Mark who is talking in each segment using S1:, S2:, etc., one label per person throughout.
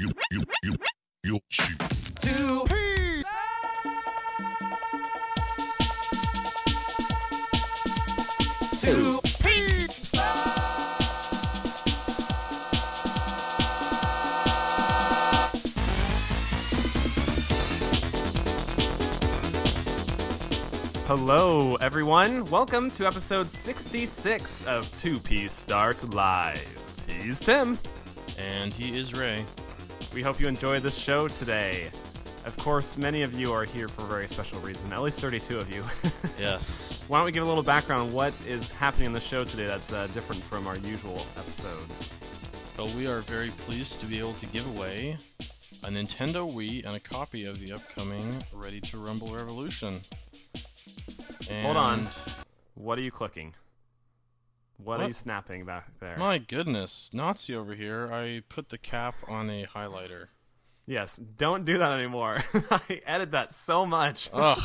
S1: you, you, you, you, you.
S2: Two peas. Two.
S3: Hello, everyone. Welcome to episode 66 of 2P Start Live. He's Tim.
S4: And he is Ray.
S3: We hope you enjoyed the show today. Of course, many of you are here for a very special reason, at least 32 of you.
S4: Yes.
S3: Why don't we give a little background on what is happening in the show today that's uh, different from our usual episodes?
S4: Well, we are very pleased to be able to give away a Nintendo Wii and a copy of the upcoming Ready to Rumble Revolution. And
S3: Hold on. What are you clicking? What, are you snapping back there?
S4: My goodness, Nazi over here, I put the cap on a highlighter.
S3: Yes, don't do that anymore. I edit that so much.
S4: Ugh.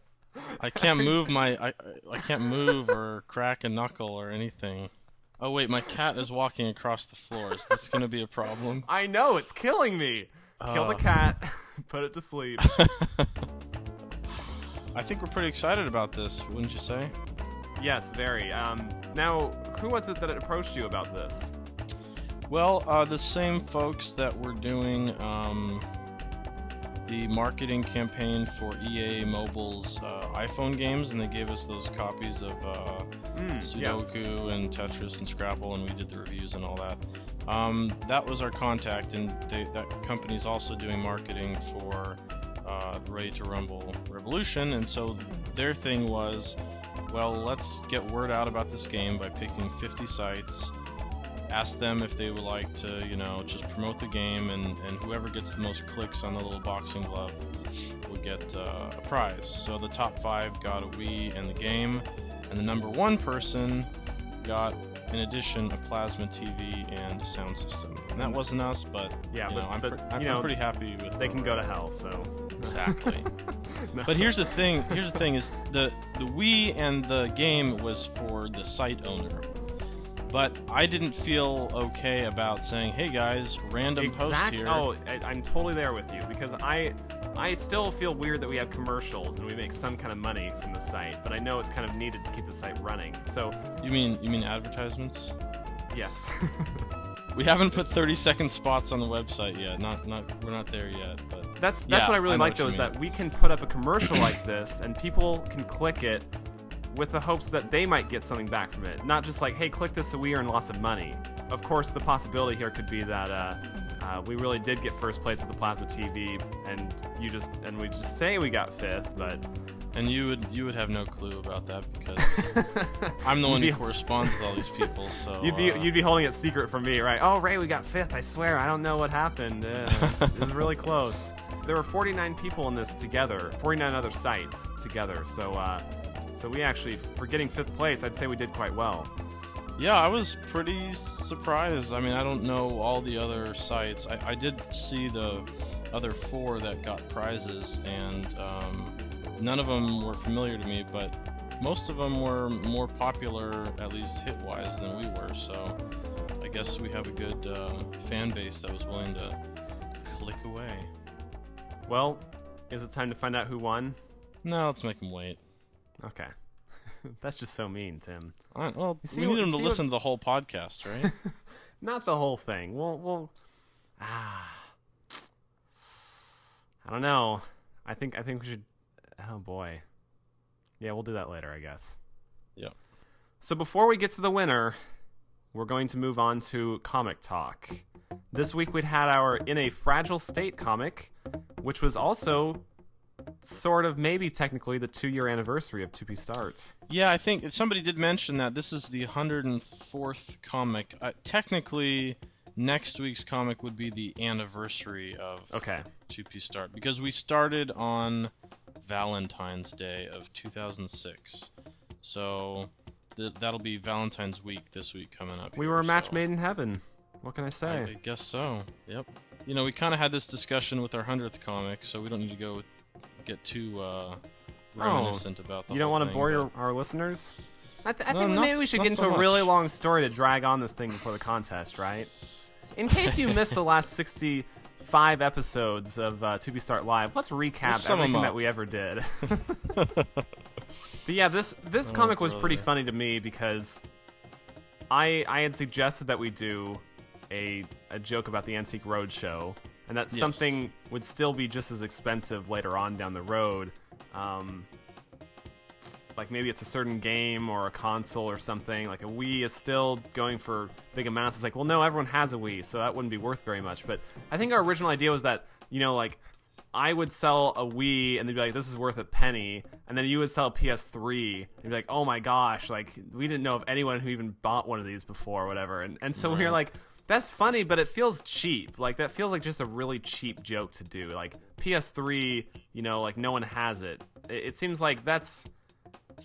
S4: I can't move my I I can't move or crack a knuckle or anything. Oh wait, my cat is walking across the floor. Is this gonna be a problem?
S3: I know, it's killing me. Kill the
S4: Uh.
S3: cat, put it to sleep.
S4: I think we're pretty excited about this, wouldn't you say?
S3: Yes, very. Um, now, who was it that approached you about this?
S4: Well, uh, the same folks that were doing um, the marketing campaign for EA Mobile's uh, iPhone games, and they gave us those copies of uh,
S3: Mm, yes.
S4: Sudoku and Tetris and Scrabble, and we did the reviews and all that. Um, that was our contact, and they, that company's also doing marketing for uh, Ready to Rumble Revolution, and so their thing was, well, let's get word out about this game by picking 50 sites ask them if they would like to, you know, just promote the game, and, and whoever gets the most clicks on the little boxing glove will get uh, a prize. So the top five got a Wii and the game, and the number one person got, in addition, a plasma TV and a sound system. And that wasn't us, but
S3: Yeah,
S4: you
S3: but-
S4: know, I'm,
S3: but,
S4: pre-
S3: you
S4: I'm,
S3: know,
S4: I'm pretty happy with.
S3: They can go to hell, so.
S4: Exactly.
S3: No.
S4: But here's the thing. Here's the thing: is the the Wii and the game was for the site owner. But I didn't feel okay about saying, "Hey guys, random post
S3: Exact-
S4: here."
S3: Oh, I, I'm totally there with you because I, I still feel weird that we have commercials and we make some kind of money from the site, but I know it's kind of needed to keep the site running. So,
S4: You mean you mean advertisements?
S3: yes.
S4: We haven't put 30 second spots on the website yet. Not not we're not there yet. But
S3: That's that's
S4: Yeah,
S3: what I really
S4: I
S3: like though is that we can put up a commercial like this and people can click it with the hopes that they might get something back from it. Not just like, hey, click this so we earn lots of money. Of course, the possibility here could be that uh, uh, we really did get first place at the plasma TV, and you just and we just say we got fifth, but
S4: and you would you would have no clue about that because I'm the one
S3: be-
S4: who corresponds with all these people. So
S3: You'd be
S4: uh,
S3: you'd be holding it secret from me, right? Oh, Ray, we got fifth. I swear, I don't know what happened. Uh, it, was, it was really close. There were 49 people in this together, 49 other sites together. So, uh, so we actually, for getting fifth place, I'd say we did quite well.
S4: Yeah, I was pretty surprised. I mean, I don't know all the other sites. I, I did see the other four that got prizes, and um, none of them were familiar to me, but most of them were more popular, at least hit wise, than we were. So I guess we have a good uh, fan base that was willing to click away.
S3: Well, is it time to find out who won?
S4: No, let's make him wait.
S3: Okay, that's just so mean, Tim.
S4: Well,
S3: see
S4: we need
S3: see
S4: to
S3: what-
S4: listen to the whole podcast, right?
S3: Not the whole thing. Well, well, ah, I don't know. I think I think we should. Oh boy, yeah, we'll do that later, I guess.
S4: Yep.
S3: So before we get to the winner, we're going to move on to comic talk. This week we'd had our In a Fragile State comic, which was also sort of maybe technically the two year anniversary of 2P Starts.
S4: Yeah, I think somebody did mention that this is the 104th comic. Uh, technically, next week's comic would be the anniversary of
S3: Okay.
S4: 2P Start because we started on Valentine's Day of 2006. So th- that'll be Valentine's week this week coming up.
S3: We
S4: here,
S3: were a match
S4: so-
S3: made in heaven. What can I
S4: I,
S3: say?
S4: I guess so. Yep. You know, we kind of had this discussion with our 100th comic, so we don't need to go get too uh, reminiscent about the
S3: Oh, You don't want to bore
S4: but-
S3: your, our listeners? I, th- I
S4: No,
S3: think
S4: not
S3: maybe we should get into
S4: so
S3: a really long story to drag on this thing before the contest, right? In case you missed the last 60 five episodes of uh, 2P Start Live. Let's recap
S4: Let's
S3: everything that we ever did. but yeah, this this comic was pretty funny to me because I I had suggested that we do a a joke about the Antique Roadshow, and that
S4: Yes.
S3: something would still be just as expensive later on down the road. Um, like maybe it's a certain game or a console or something. Like a Wii is still going for big amounts. It's like, well, no, everyone has a Wii, so that wouldn't be worth very much. But I think our original idea was that you know, like I would sell a Wii and they'd be like, this is worth a penny, and then you would sell a PS3 and be like, oh my gosh, like we didn't know of anyone who even bought one of these before or whatever. And and so we were like. That's funny, but it feels cheap. Like that feels like just a really cheap joke to do. Like PS3, you know, like no one has it. It, it seems like that's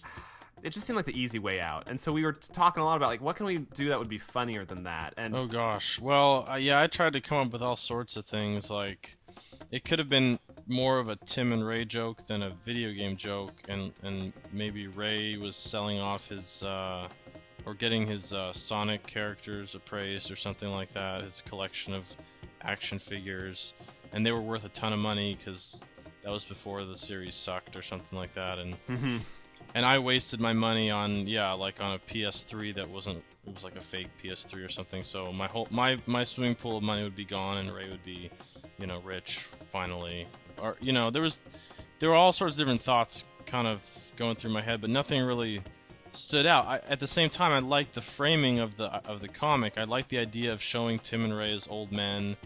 S3: it just seemed like the easy way out. And so we were talking a lot about like what can we do that would be funnier than that. And
S4: Oh gosh. Well, uh, yeah, I tried to come up with all sorts of things. Like, it could have been more of a Tim and Ray joke than a video game joke, and and maybe Ray was selling off his uh, or getting his uh, Sonic characters appraised or something like that. His collection of action figures, and they were worth a ton of money because that was before the series sucked or something like that. And and I wasted my money on yeah, like on a PS3 that wasn't it was like a fake PS3 or something. So my whole my my swimming pool of money would be gone, and Ray would be, you know, rich finally. Or you know, there was there were all sorts of different thoughts kind of going through my head, but nothing really stood out. I, at the same time, I liked the framing of the of the comic. I liked the idea of showing Tim and Ray as old men.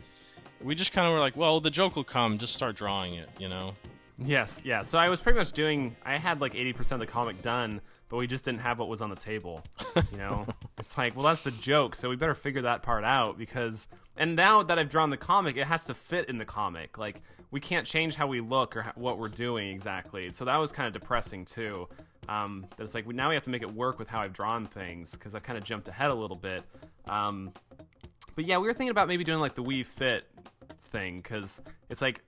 S4: We just kind of were like, well, the joke will come. Just start drawing it, you know.
S3: yes, yeah. So I was pretty much doing. I had like eighty percent of the comic done, but we just didn't have what was on the table. You know, it's like, well, that's the joke. So we better figure that part out because. And now that I've drawn the comic, it has to fit in the comic. Like we can't change how we look or what we're doing exactly. So that was kind of depressing too. Um, that it's like now we have to make it work with how I've drawn things because I've kind of jumped ahead a little bit. Um, but yeah, we were thinking about maybe doing like the Wii Fit thing because it's like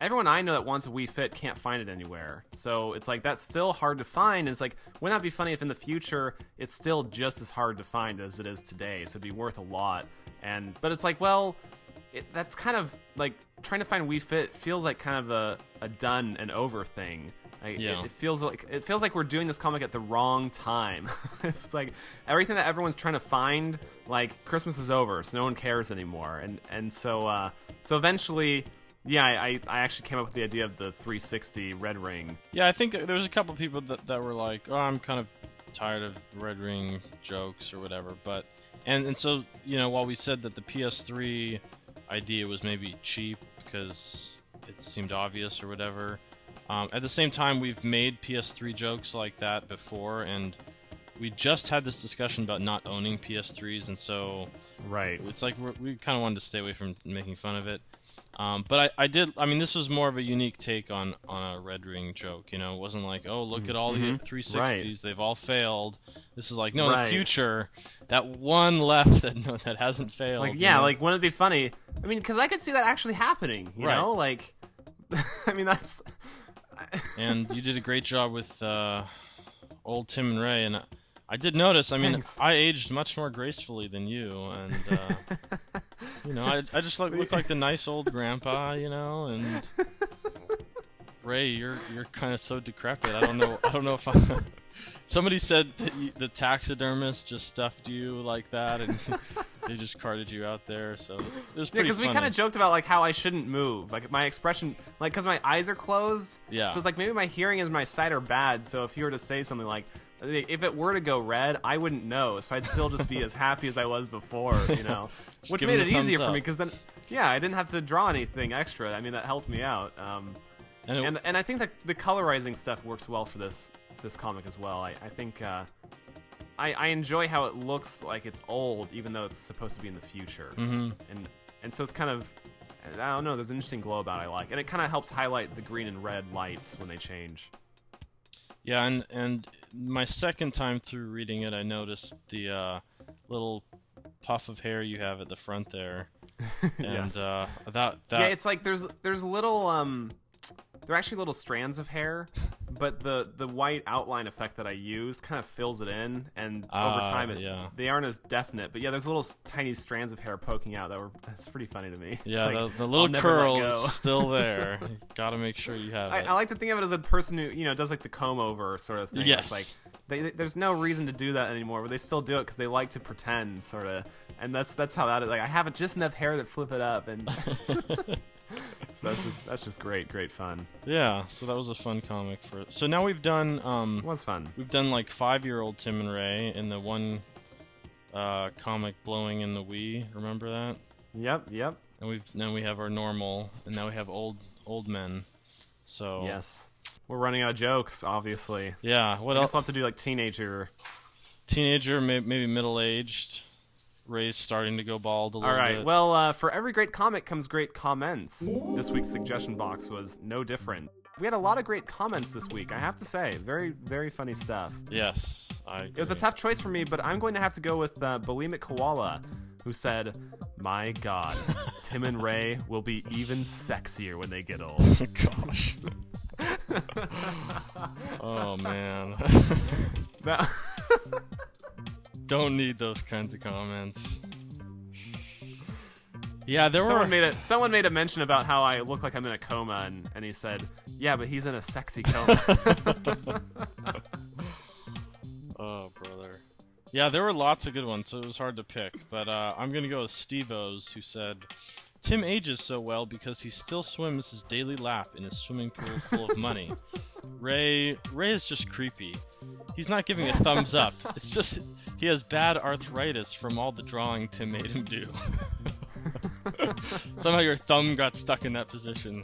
S3: everyone I know that wants a Wii Fit can't find it anywhere. So it's like that's still hard to find. And it's like, wouldn't that be funny if in the future it's still just as hard to find as it is today? So it'd be worth a lot. And but it's like, well, it, that's kind of like trying to find Wii Fit feels like kind of a, a done and over thing. Like,
S4: Yeah.
S3: it, it feels like it feels like we're doing this comic at the wrong time. it's like everything that everyone's trying to find, like Christmas is over, so no one cares anymore. And and so uh, so eventually, yeah, I, I actually came up with the idea of the 360 red ring.
S4: Yeah, I think there was a couple people that, that were like, "Oh, I'm kind of tired of Red Ring jokes or whatever." But and and so you know, while we said that the PS3 idea was maybe cheap because it seemed obvious or whatever, um, at the same time, we've made PS3 jokes like that before, and we just had this discussion about not owning PS3s, and so
S3: Right.
S4: it's like we're, we kind of wanted to stay away from making fun of it. Um, but I, I did. I mean, this was more of a unique take on on a Red Ring joke. You know, it wasn't like, oh, look at all the 360s, they've all failed. This is like, no, in
S3: Right.
S4: the future, that one left that no, that hasn't failed.
S3: Like
S4: you
S3: yeah,
S4: know?
S3: like wouldn't it be funny? I mean, because I could see that actually happening. You
S4: Right.
S3: know, like I mean that's
S4: and you did a great job with uh, old Tim and Ray, and I, did notice. I mean,
S3: Thanks.
S4: I aged much more gracefully than you, and uh, you know, I, I just look, look like the nice old grandpa, you know, and Ray, you're you're kind of so decrepit. I don't know. I don't know if I. Somebody said that you, the taxidermist just stuffed you like that, and they just carted you out there. So it was
S3: Yeah,
S4: pretty.
S3: because we kind of joked about like how I shouldn't move, like my expression, like because my eyes are closed.
S4: Yeah.
S3: So it's like maybe my hearing and my sight are bad. So if you were to say something like, if it were to go red, I wouldn't know. So I'd still just be as happy as I was before, you know. Which made it easier for me because then, yeah, I didn't have to draw anything extra. I mean, that helped me out. Um,
S4: And it-
S3: and and I think that the colorizing stuff works well for this this comic as well. I I think. Uh, I, I enjoy how it looks like it's old, even though it's supposed to be in the future. Mm-hmm. And and so it's kind of I don't know. There's an interesting glow about it I like, and it kind of helps highlight the green and red lights when they change.
S4: Yeah, and and my second time through reading it, I noticed the uh, little puff of hair you have at the front there, and
S3: Yes.
S4: uh, that that
S3: yeah, it's like there's there's little um, they're actually little strands of hair but the the white outline effect that I use kind of fills it in, and over
S4: Ah,
S3: time, it,
S4: yeah.
S3: they aren't as definite. But yeah, there's little tiny strands of hair poking out that were that's pretty funny to me. It's
S4: Yeah,
S3: like,
S4: the, the little curl is still there. You gotta make sure you have
S3: I,
S4: it.
S3: I like to think of it as a person who you know does like the comb over sort of thing. It's
S4: Yes.
S3: like they, they- there's no reason to do that anymore, but they still do it because they like to pretend, sort of. And that's that's how that is. Like I have just enough hair to flip it up, and so that's just that's just great, great fun.
S4: yeah, so that was a fun comic for. So now we've done um
S3: It was fun.
S4: we've done like five year old Tim and Ray in the one uh, comic blowing in the Wii. Remember that?
S3: Yep, yep.
S4: And we've now we have our normal, and now we have old old men. So
S3: Yes. We're running out of jokes, obviously.
S4: yeah. What
S3: I
S4: else?
S3: we'll have to do like teenager.
S4: Teenager, maybe middle aged. Ray's starting to go bald a little
S3: All right.
S4: bit.
S3: Well, uh, for every great comic comes great comments. This week's suggestion box was no different. We had a lot of great comments this week, I have to say. Very, very funny stuff.
S4: yes, I.
S3: It was a tough choice for me, but I'm going to have to go with uh, Bulimic Koala, who said, My God, Tim and Ray will be even sexier when they get old.
S4: Gosh. oh man.
S3: That-
S4: Don't need those kinds of comments. Yeah, there were.
S3: someone made a someone made a mention about how I look like I'm in a coma, and, and he said, "Yeah, but he's in a sexy coma."
S4: Oh, brother. Yeah, there were lots of good ones, so it was hard to pick. But uh, I'm gonna go with Steve O's, who said, "Tim ages so well because he still swims his daily lap in his swimming pool full of money." Ray, Ray is just creepy. He's not giving a thumbs up. It's just he has bad arthritis from all the drawing Tim made him do. Somehow your thumb got stuck in that position.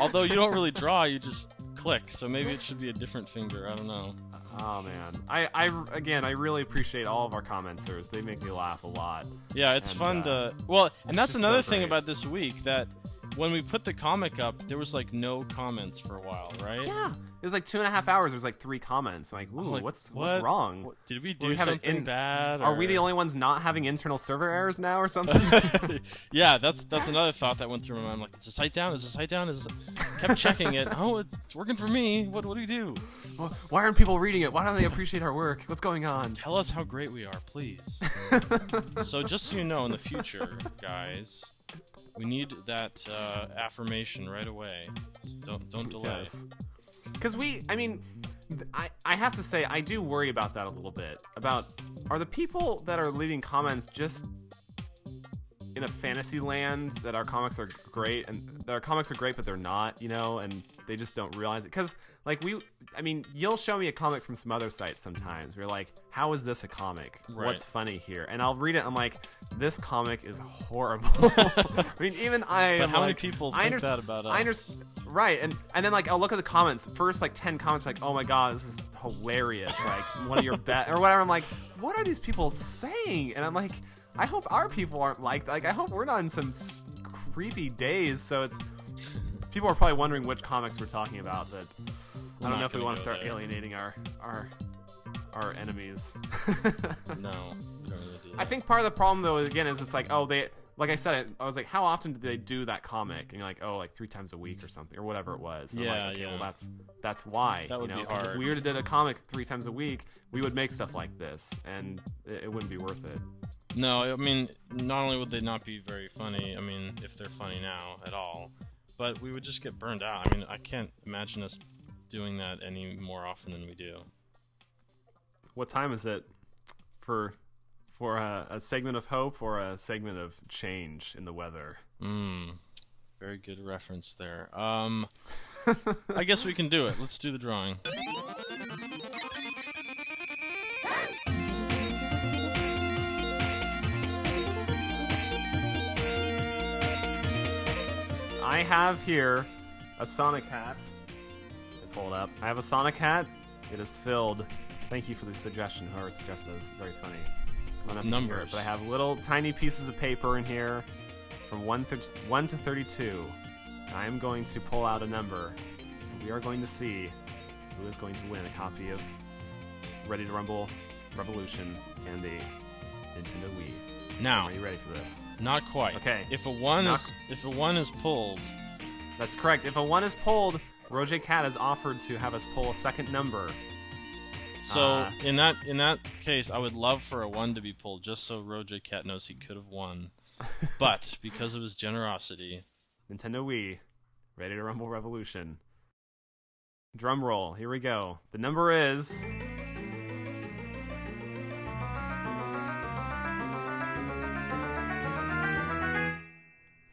S4: Although you don't really draw, you just click. So maybe it should be a different finger. I don't know.
S3: oh man, I, I again, I really appreciate all of our commenters. They make me laugh a lot.
S4: Yeah, it's
S3: And,
S4: fun
S3: uh,
S4: to. Well, and that's another
S3: so
S4: thing about this week that when we put the comic up, there was like no comments for a while, right?
S3: Yeah, it was like two and a half hours. There was like three comments. I'm like, ooh,
S4: like,
S3: what's
S4: what?
S3: what's wrong?
S4: What- did we
S3: we
S4: do
S3: an
S4: something
S3: in-
S4: bad?
S3: Are we the only ones not having internal server errors now or something?
S4: yeah, that's that's another thought that went through my mind. I'm like, is the site down? Is the site down? Is kept checking it. Oh, it's working for me. What what do we do?
S3: Why aren't people reading it? Why don't they appreciate our work? What's going on?
S4: Tell us how great we are, please. so just so you know, in the future, guys, we need that uh, affirmation right away. So don't don't delay.
S3: Yes. Because we, I mean, I, I have to say, I do worry about that a little bit. About, are the people that are leaving comments just in a fantasy land that our comics are great and that our comics are great, but they're not, you know, and they just don't realize it? Because, like, we, I mean, you'll show me a comic from some other sites sometimes. We're like, how is this a comic?
S4: Right.
S3: What's funny here? And I'll read it, I'm like, this comic is horrible. I mean, even I.
S4: But how many
S3: like-
S4: people
S3: I
S4: think that about us I
S3: understand. Right, and and then like I'll look at the comments. First, like ten comments, like, "Oh my god, this is hilarious!" Like one of your best or whatever. I'm like, what are these people saying? And I'm like, I hope our people aren't like like I hope we're not in some s- creepy days. So it's people are probably wondering which comics we're talking about. That I don't know if we want to start
S4: there.
S3: alienating our our our enemies.
S4: No, really do.
S3: I think part of the problem though again is it's like oh they like I said I was like how often do they do that comic and you're like oh like three times a week or something or whatever it was. And I'm
S4: Yeah,
S3: like, okay,
S4: yeah.
S3: well that's that's why.
S4: That would
S3: you know?
S4: be hard.
S3: If we were to did a comic three times a week, we would make stuff like this and it, it wouldn't be worth it.
S4: No, I mean, not only would they not be very funny, I mean, if they're funny now at all, but we would just get burned out. I mean, I can't imagine us doing that any more often than we do.
S3: What time is it for for a, a segment of hope or a segment of change in the weather?
S4: Mmm. Very good reference there. Um, I guess we can do it. Let's do the drawing.
S3: I have here a Sonic hat. Let Pull it up. I have a Sonic hat. It is filled. Thank you for the suggestion. Whoever suggested that was very funny. I don't know if you can hear it,
S4: Numbers.
S3: but I have little tiny pieces of paper in here from 1, thir- 1 to 32. I am going to pull out a number. We are going to see who is going to win a copy of Ready to Rumble Revolution and a Nintendo Wii.
S4: Now,
S3: Are you ready for this?
S4: not quite.
S3: Okay.
S4: If a one
S3: Not-
S4: is if a one is pulled,
S3: That's correct. If a one is pulled, Roger Cat has offered to have us pull a second number.
S4: So
S3: Uh,
S4: in that in that case, I would love for a one to be pulled, just so Roger Cat knows he could have won. But because of his generosity,
S3: Nintendo Wii, ready to rumble revolution. Drum roll, here we go. The number is.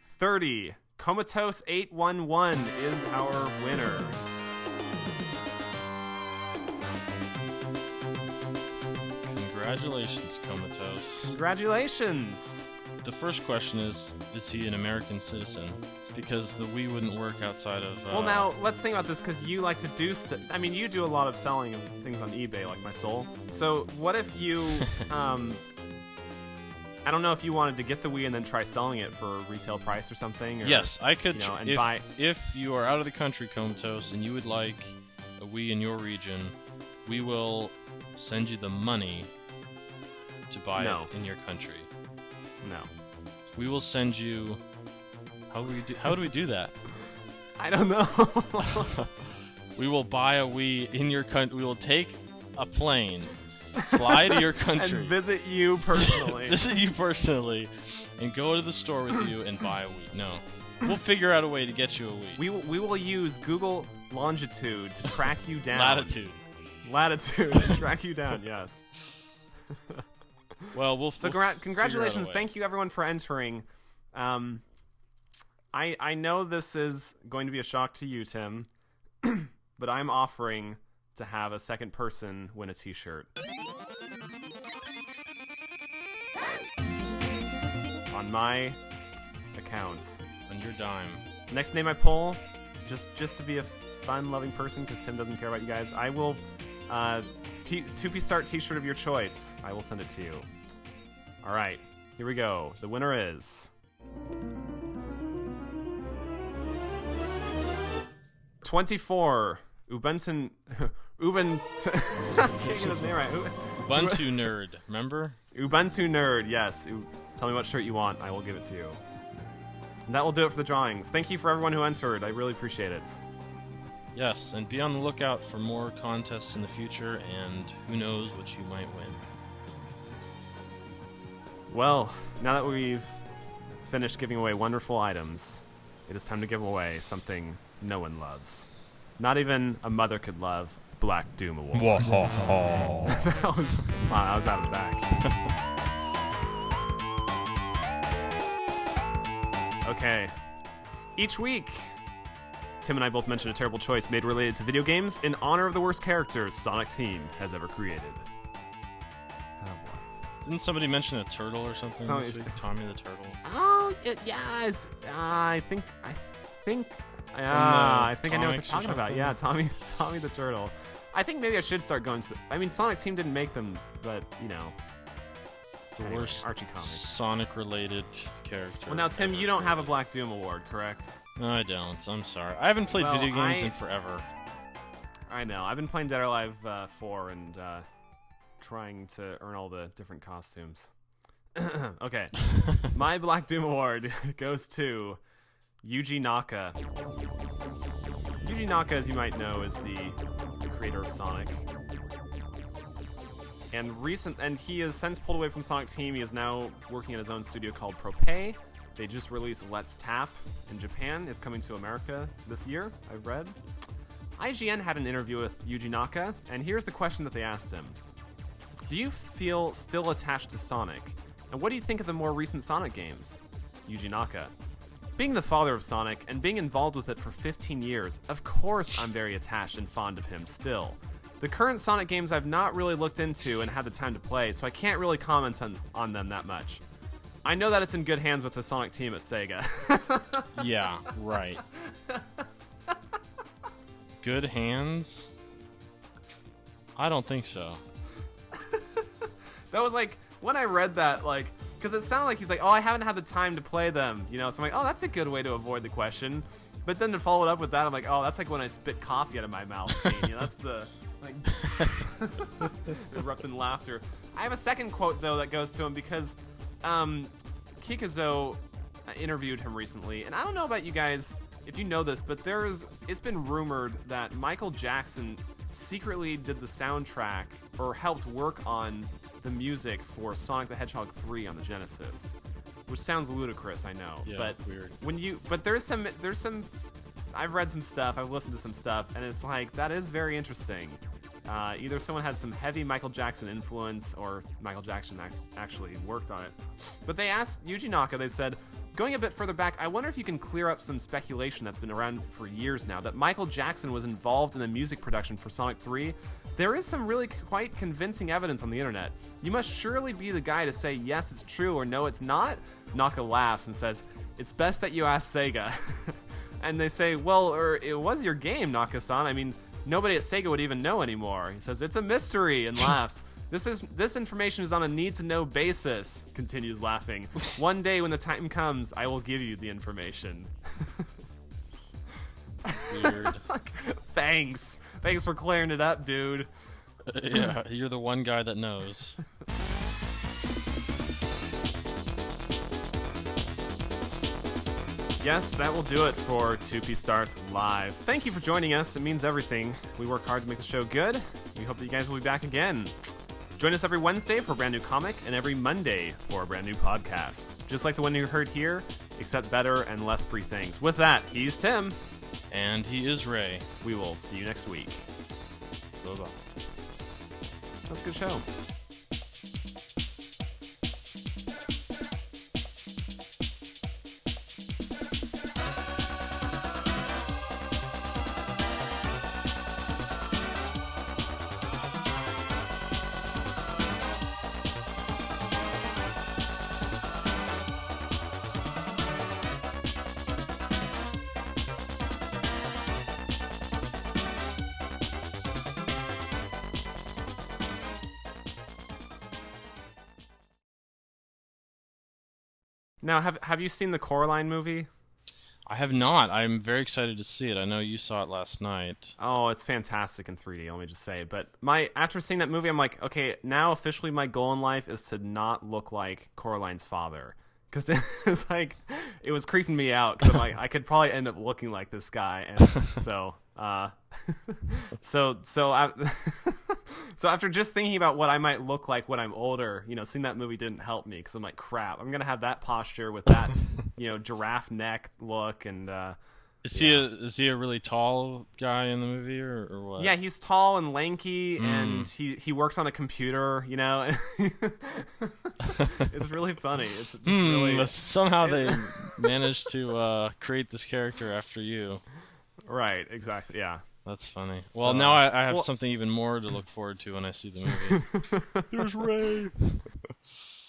S3: Thirty. Comatose eight one one is our winner.
S4: congratulations, Comatose.
S3: Congratulations.
S4: The first question is: Is he an American citizen? Because the Wii wouldn't work outside of. Uh,
S3: Well, now let's think about this because you like to do st- I mean, you do a lot of selling of things on eBay, like my soul. So, what if you, um, I don't know if you wanted to get the Wii and then try selling it for a retail price or something. Or,
S4: Yes, I could.
S3: you know,
S4: if,
S3: buy-
S4: if you are out of the country, Comatose, and you would like a Wii in your region, we will send you the money to buy
S3: No.
S4: it in your country.
S3: No,
S4: We will send you. How do we do? How do we do that?
S3: I don't know.
S4: We will buy a Wii in your country. We will take a plane, fly to your country.
S3: and visit you personally.
S4: visit you personally, and go to the store with you and buy a Wii. No, we'll figure out a way to get you a Wii.
S3: we will, we will use Google longitude to track you down.
S4: Latitude.
S3: Latitude to track you down. Yes.
S4: Well, we'll.
S3: So
S4: we'll
S3: gra-
S4: f- out a
S3: congratulations, thank you everyone for entering. Um, I I know this is going to be a shock to you, Tim, but I'm offering to have a second person win a T-shirt on my account.
S4: on your dime.
S3: Next name I pull, just just to be a fun-loving person, because Tim doesn't care about you guys. I will uh, t- two-piece start T-shirt of your choice. I will send it to you. All right, here we go. The winner is. Twenty-four. Ubuntu. Ubuntu. Can't get his name right.
S4: Ubuntu nerd. Remember?
S3: Ubuntu nerd. Yes. U- Tell me what shirt you want. I will give it to you. And that will do it for the drawings. Thank you for everyone who entered. I really appreciate it.
S4: Yes, and be on the lookout for more contests in the future, and who knows what you might win.
S3: Well, now that we've finished giving away wonderful items, it is time to give away something no one loves. Not even a mother could love. Black Doom Award. that was wow. I was out of the bag. okay. Each week, Tim and I both mentioned a terrible choice made related to video games in honor of the worst characters Sonic Team has ever created. Oh boy.
S4: Didn't somebody mention a turtle or something
S3: Tommy-
S4: this week? Tommy the turtle.
S3: Oh, it, yeah, uh, I think, I think, yeah, I think I know what they're talking about. Yeah, Tommy, Tommy the Turtle. I think maybe I should start going to the. I mean, Sonic Team didn't make them, but you know.
S4: The
S3: Anyway,
S4: worst
S3: Archie comics.
S4: Sonic-related character.
S3: Well, now Tim,
S4: ever
S3: you don't have a. Black Doom award, correct?
S4: No, I don't. I'm sorry. I haven't played
S3: Well,
S4: video games
S3: I-
S4: in forever.
S3: I know. I've been playing Dead or Alive uh, 4 and uh, trying to earn all the different costumes. okay. My Black Doom award goes to Yuji Naka. Yuji Naka, as you might know, is the creator of Sonic. And recent, and he has since pulled away from Sonic Team. He is now working at his own studio called Prope. They just released Let's Tap in Japan. It's coming to America this year. I've read. IGN had an interview with Yuji Naka, and here's the question that they asked him Do you feel still attached to Sonic? And what do you think of the more recent Sonic games? Yuji Naka. Being the father of Sonic and being involved with it for 15 years, of course I'm very attached and fond of him still. The current Sonic games I've not really looked into and had the time to play, so I can't really comment on, on them that much. I know that it's in good hands with the Sonic team at Sega.
S4: yeah, right. Good hands? I don't think so.
S3: That was like when I read that, like, because it sounded like he's like, oh, I haven't had the time to play them, you know. So I'm like, oh, that's a good way to avoid the question. But then to follow it up with that, I'm like, oh, that's like when I spit coffee out of my mouth. Scene. You know, that's the like erupting laughter. I have a second quote though that goes to him because um, Kikizo interviewed him recently, and I don't know about you guys. if you know this, but there's it's been rumored that Michael Jackson secretly did the soundtrack or helped work on the music for Sonic the Hedgehog 3 on the Genesis. Which sounds ludicrous, I know.
S4: Yeah,
S3: but
S4: weird.
S3: when you but there's some there's some I've read some stuff, I've listened to some stuff, and it's like that is very interesting. Uh, either someone had some heavy Michael Jackson influence, or Michael Jackson act- actually worked on it. But they asked Yuji Naka. They said, going a bit further back, I wonder if you can clear up some speculation that's been around for years now that Michael Jackson was involved in the music production for Sonic 3. There is some really quite convincing evidence on the internet. You must surely be the guy to say yes, it's true, or no, it's not. Naka laughs and says, "It's best that you ask Sega." and they say, "Well, or it was your game, Naka-san. I mean, nobody at Sega would even know anymore." He says, "It's a mystery," and laughs. This is this information is on a need-to-know basis. Continues laughing. One day, when the time comes, I will give you the information.
S4: Weird.
S3: Thanks, thanks for clearing it up, dude.
S4: yeah, you're the one guy that knows.
S3: Yes, that will do it for 2P Starts Live. Thank you for joining us. It means everything. We work hard to make the show good. We hope that you guys will be back again. Join us every Wednesday for a brand new comic and every Monday for a brand new podcast. Just like the one you heard here, except better and less free things. With that, he's Tim.
S4: And he is Ray.
S3: We will see you next week.
S4: Bye bye.
S3: That's a good show. Now, have have you seen the Coraline movie?
S4: I have not. I'm very excited to see it. I know you saw it last night.
S3: Oh, it's fantastic in 3D. Let me just say. But my after seeing that movie, I'm like, okay, now officially my goal in life is to not look like Coraline's father, because it was like it was creeping me out. Because I'm like, I could probably end up looking like this guy, and so, uh, so so I, so after just thinking about what I might look like when I'm older, you know, seeing that movie didn't help me because I'm like, crap, I'm gonna have that posture with that, you know, giraffe neck look and. uh
S4: Is he a is he a really tall guy in the movie or, or what?
S3: Yeah, he's tall and lanky, and he he works on a computer. You know, it's really funny. It's just
S4: Hmm,
S3: really
S4: somehow they managed to uh, create this character after you.
S3: right. Exactly. Yeah.
S4: That's funny. Well,
S3: so,
S4: now I, I have
S3: well,
S4: something even more to look forward to when I see the movie. There's Ray.